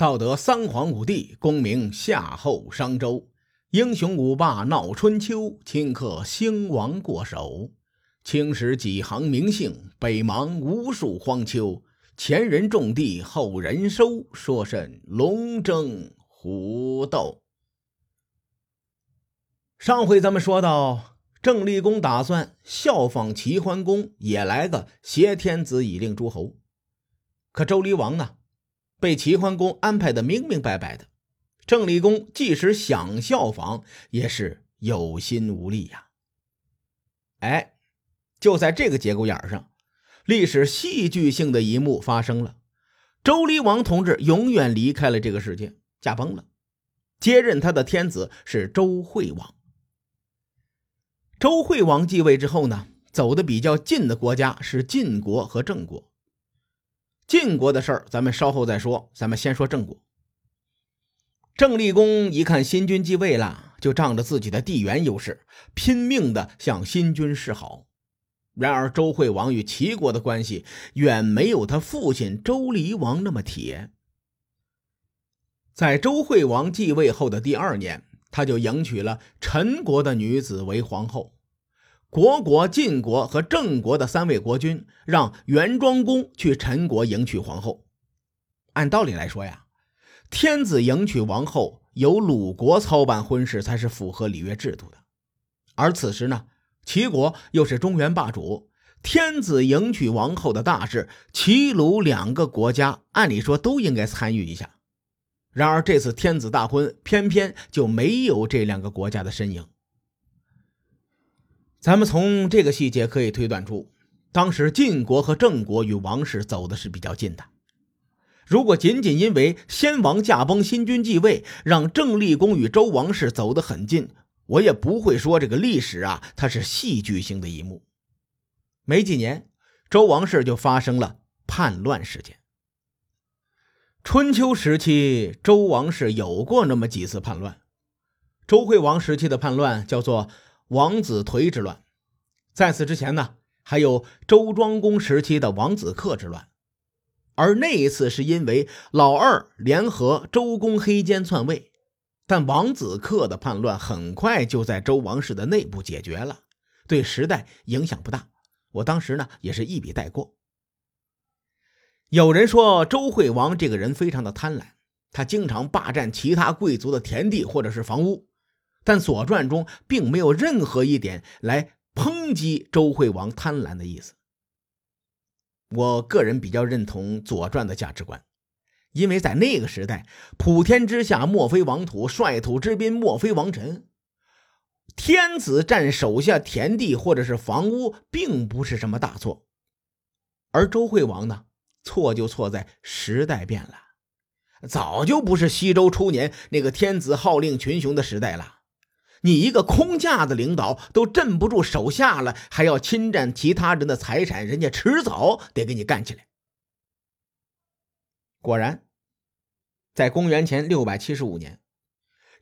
道德三皇五帝，功名夏后商周，英雄五霸闹春秋，顷刻兴亡过手。青史几行名姓，北邙无数荒丘。前人种地，后人收，说甚龙争虎斗？上回咱们说到，郑立公打算效仿齐桓公，也来个挟天子以令诸侯。可周厉王呢？被齐桓公安排的明明白白的，郑立公即使想效仿，也是有心无力呀。哎，就在这个节骨眼上，历史戏剧性的一幕发生了：周厉王同志永远离开了这个世界，驾崩了。接任他的天子是周惠王。周惠王继位之后呢，走的比较近的国家是晋国和郑国。晋国的事儿，咱们稍后再说。咱们先说郑国。郑立公一看新君继位了，就仗着自己的地缘优势，拼命的向新君示好。然而，周惠王与齐国的关系远没有他父亲周厉王那么铁。在周惠王继位后的第二年，他就迎娶了陈国的女子为皇后。国国、晋国和郑国的三位国君让元庄公去陈国迎娶皇后。按道理来说呀，天子迎娶王后由鲁国操办婚事才是符合礼乐制度的。而此时呢，齐国又是中原霸主，天子迎娶王后的大事，齐鲁两个国家按理说都应该参与一下。然而这次天子大婚，偏偏就没有这两个国家的身影。咱们从这个细节可以推断出，当时晋国和郑国与王室走的是比较近的。如果仅仅因为先王驾崩、新君继位，让郑立公与周王室走得很近，我也不会说这个历史啊，它是戏剧性的一幕。没几年，周王室就发生了叛乱事件。春秋时期，周王室有过那么几次叛乱。周惠王时期的叛乱叫做。王子颓之乱，在此之前呢，还有周庄公时期的王子克之乱，而那一次是因为老二联合周公黑肩篡位，但王子克的叛乱很快就在周王室的内部解决了，对时代影响不大。我当时呢也是一笔带过。有人说周惠王这个人非常的贪婪，他经常霸占其他贵族的田地或者是房屋。但《左传》中并没有任何一点来抨击周惠王贪婪的意思。我个人比较认同《左传》的价值观，因为在那个时代，普天之下莫非王土，率土之滨莫非王臣。天子占手下田地或者是房屋，并不是什么大错。而周惠王呢，错就错在时代变了，早就不是西周初年那个天子号令群雄的时代了。你一个空架子领导都镇不住手下了，还要侵占其他人的财产，人家迟早得给你干起来。果然，在公元前六百七十五年，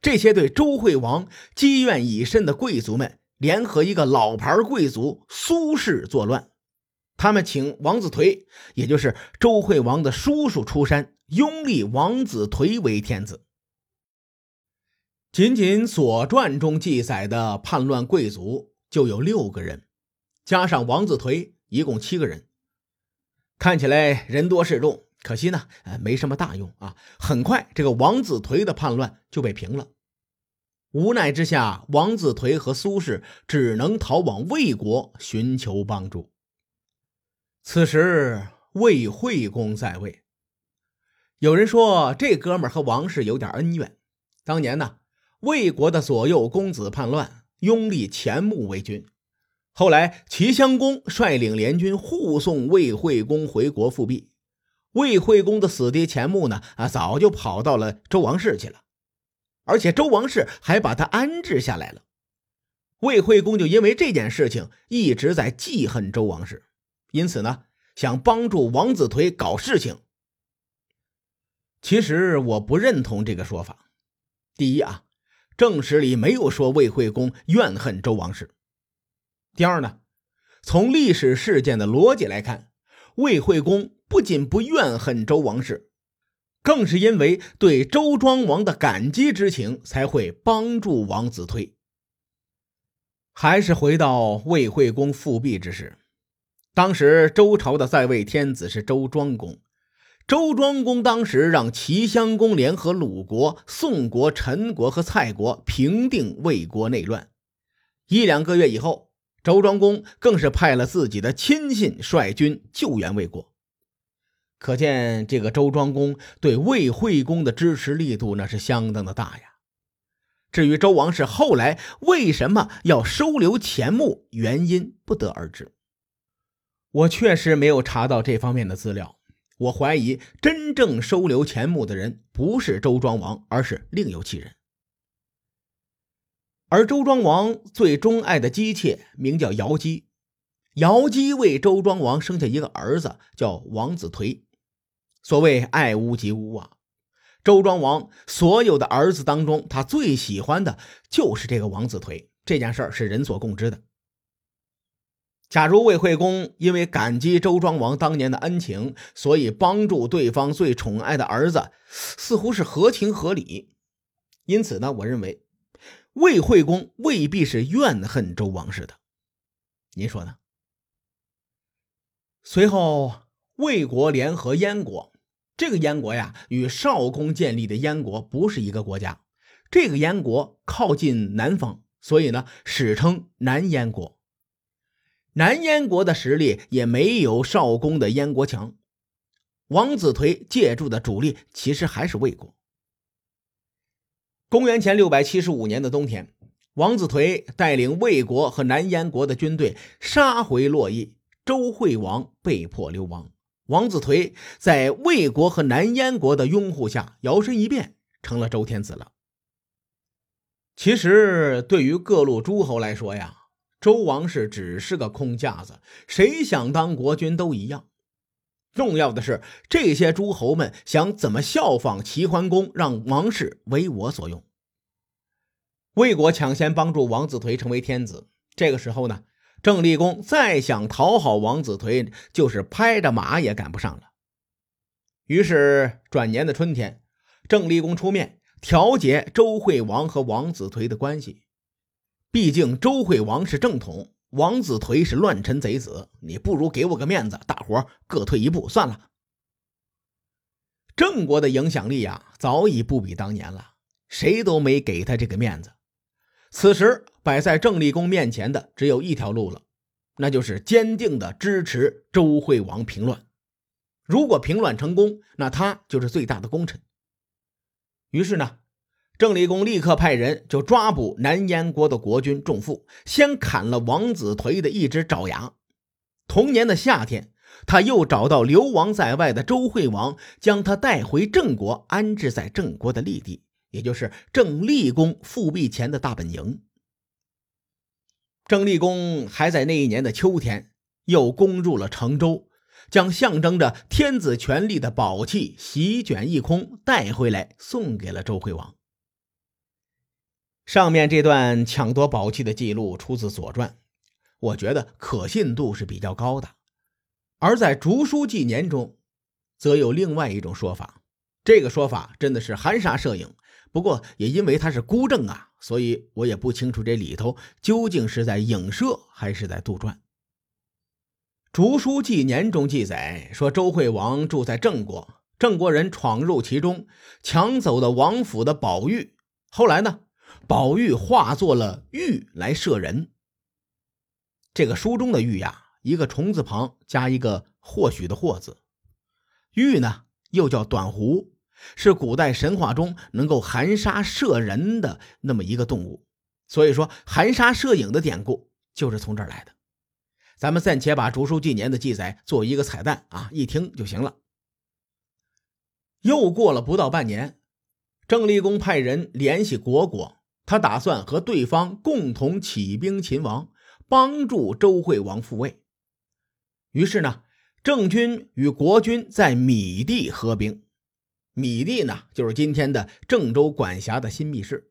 这些对周惠王积怨已深的贵族们联合一个老牌贵族苏氏作乱，他们请王子颓，也就是周惠王的叔叔出山，拥立王子颓为天子。仅仅《左传》中记载的叛乱贵族就有六个人，加上王子颓，一共七个人。看起来人多势众，可惜呢，呃，没什么大用啊。很快，这个王子颓的叛乱就被平了。无奈之下，王子颓和苏轼只能逃往魏国寻求帮助。此时，魏惠公在位。有人说，这哥们和王氏有点恩怨。当年呢。魏国的左右公子叛乱，拥立钱穆为君。后来齐襄公率领联军护送魏惠公回国复辟。魏惠公的死敌钱穆呢，啊，早就跑到了周王室去了，而且周王室还把他安置下来了。魏惠公就因为这件事情一直在记恨周王室，因此呢，想帮助王子颓搞事情。其实我不认同这个说法。第一啊。正史里没有说魏惠公怨恨周王室。第二呢，从历史事件的逻辑来看，魏惠公不仅不怨恨周王室，更是因为对周庄王的感激之情，才会帮助王子推。还是回到魏惠公复辟之时，当时周朝的在位天子是周庄公。周庄公当时让齐襄公联合鲁国、宋国、陈国和蔡国平定魏国内乱。一两个月以后，周庄公更是派了自己的亲信率军救援魏国。可见这个周庄公对魏惠公的支持力度那是相当的大呀。至于周王室后来为什么要收留钱穆，原因不得而知。我确实没有查到这方面的资料。我怀疑真正收留钱穆的人不是周庄王，而是另有其人。而周庄王最钟爱的姬妾名叫姚姬，姚姬为周庄王生下一个儿子，叫王子颓。所谓爱屋及乌啊，周庄王所有的儿子当中，他最喜欢的就是这个王子颓。这件事儿是人所共知的。假如魏惠公因为感激周庄王当年的恩情，所以帮助对方最宠爱的儿子，似乎是合情合理。因此呢，我认为魏惠公未必是怨恨周王室的。您说呢？随后，魏国联合燕国。这个燕国呀，与少公建立的燕国不是一个国家。这个燕国靠近南方，所以呢，史称南燕国。南燕国的实力也没有少公的燕国强。王子颓借助的主力其实还是魏国。公元前六百七十五年的冬天，王子颓带领魏国和南燕国的军队杀回洛邑，周惠王被迫流亡。王子颓在魏国和南燕国的拥护下，摇身一变成了周天子了。其实，对于各路诸侯来说呀，周王室只是个空架子，谁想当国君都一样。重要的是，这些诸侯们想怎么效仿齐桓公，让王室为我所用。魏国抢先帮助王子颓成为天子，这个时候呢？郑立公再想讨好王子颓，就是拍着马也赶不上了。于是转年的春天，郑立公出面调解周惠王和王子颓的关系。毕竟周惠王是正统，王子颓是乱臣贼子，你不如给我个面子，大伙各退一步算了。郑国的影响力呀，早已不比当年了，谁都没给他这个面子。此时摆在郑立公面前的只有一条路了，那就是坚定的支持周惠王平乱。如果平乱成功，那他就是最大的功臣。于是呢，郑立公立刻派人就抓捕南燕国的国君仲父，先砍了王子颓的一只爪牙。同年的夏天，他又找到流亡在外的周惠王，将他带回郑国，安置在郑国的立地。也就是郑立公复辟前的大本营。郑立公还在那一年的秋天，又攻入了成州，将象征着天子权力的宝器席卷一空，带回来送给了周惠王。上面这段抢夺宝器的记录出自《左传》，我觉得可信度是比较高的。而在《竹书纪年》中，则有另外一种说法，这个说法真的是含沙射影。不过，也因为它是孤证啊，所以我也不清楚这里头究竟是在影射还是在杜撰。《竹书纪年》中记载说，周惠王住在郑国，郑国人闯入其中，抢走了王府的宝玉。后来呢，宝玉化作了玉来射人。这个书中的玉呀，一个虫字旁加一个或许的或字，玉呢又叫短狐。是古代神话中能够含沙射人的那么一个动物，所以说含沙射影的典故就是从这儿来的。咱们暂且把《竹书纪年》的记载做一个彩蛋啊，一听就行了。又过了不到半年，郑立公派人联系国国，他打算和对方共同起兵秦王，帮助周惠王复位。于是呢，郑军与国军在米地合兵。米地呢，就是今天的郑州管辖的新密市。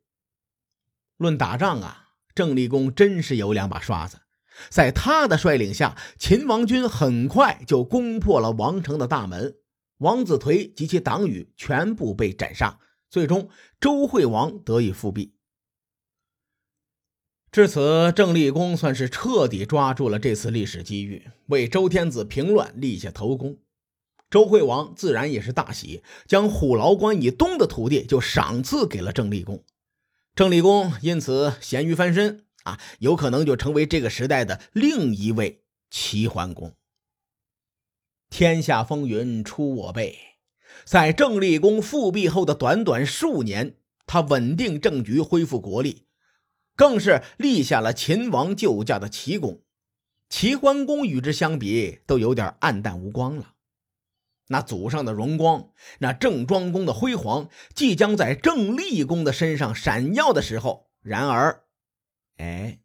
论打仗啊，郑立功真是有两把刷子。在他的率领下，秦王军很快就攻破了王城的大门。王子颓及其党羽全部被斩杀，最终周惠王得以复辟。至此，郑立功算是彻底抓住了这次历史机遇，为周天子平乱立下头功。周惠王自然也是大喜，将虎牢关以东的土地就赏赐给了郑立功。郑立功因此咸鱼翻身啊，有可能就成为这个时代的另一位齐桓公。天下风云出我辈，在郑立功复辟后的短短数年，他稳定政局，恢复国力。更是立下了秦王救驾的奇功，齐桓公与之相比都有点黯淡无光了。那祖上的荣光，那郑庄公的辉煌，即将在郑立公的身上闪耀的时候，然而，哎，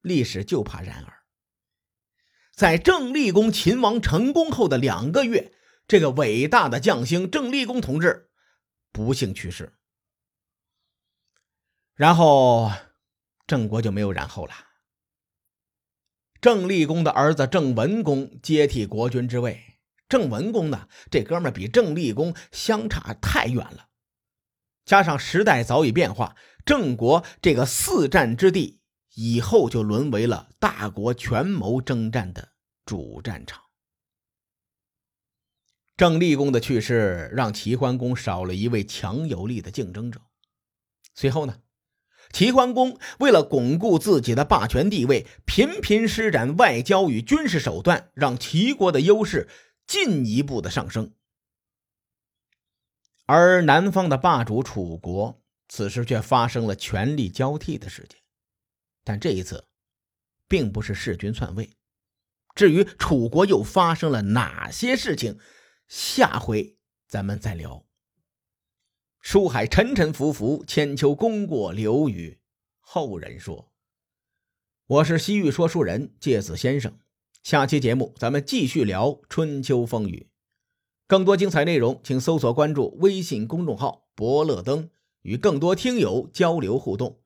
历史就怕然而，在郑立公秦王成功后的两个月，这个伟大的将星郑立公同志不幸去世。然后，郑国就没有然后了。郑立功的儿子郑文公接替国君之位。郑文公呢，这哥们儿比郑立功相差太远了。加上时代早已变化，郑国这个四战之地以后就沦为了大国权谋征战的主战场。郑立功的去世，让齐桓公少了一位强有力的竞争者。随后呢？齐桓公为了巩固自己的霸权地位，频频施展外交与军事手段，让齐国的优势进一步的上升。而南方的霸主楚国，此时却发生了权力交替的事件。但这一次，并不是弑君篡位。至于楚国又发生了哪些事情，下回咱们再聊。书海沉沉浮浮，千秋功过留与后人说。我是西域说书人介子先生，下期节目咱们继续聊春秋风雨。更多精彩内容，请搜索关注微信公众号“伯乐灯”，与更多听友交流互动。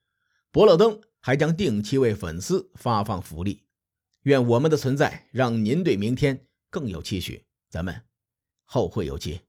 伯乐灯还将定期为粉丝发放福利。愿我们的存在让您对明天更有期许。咱们后会有期。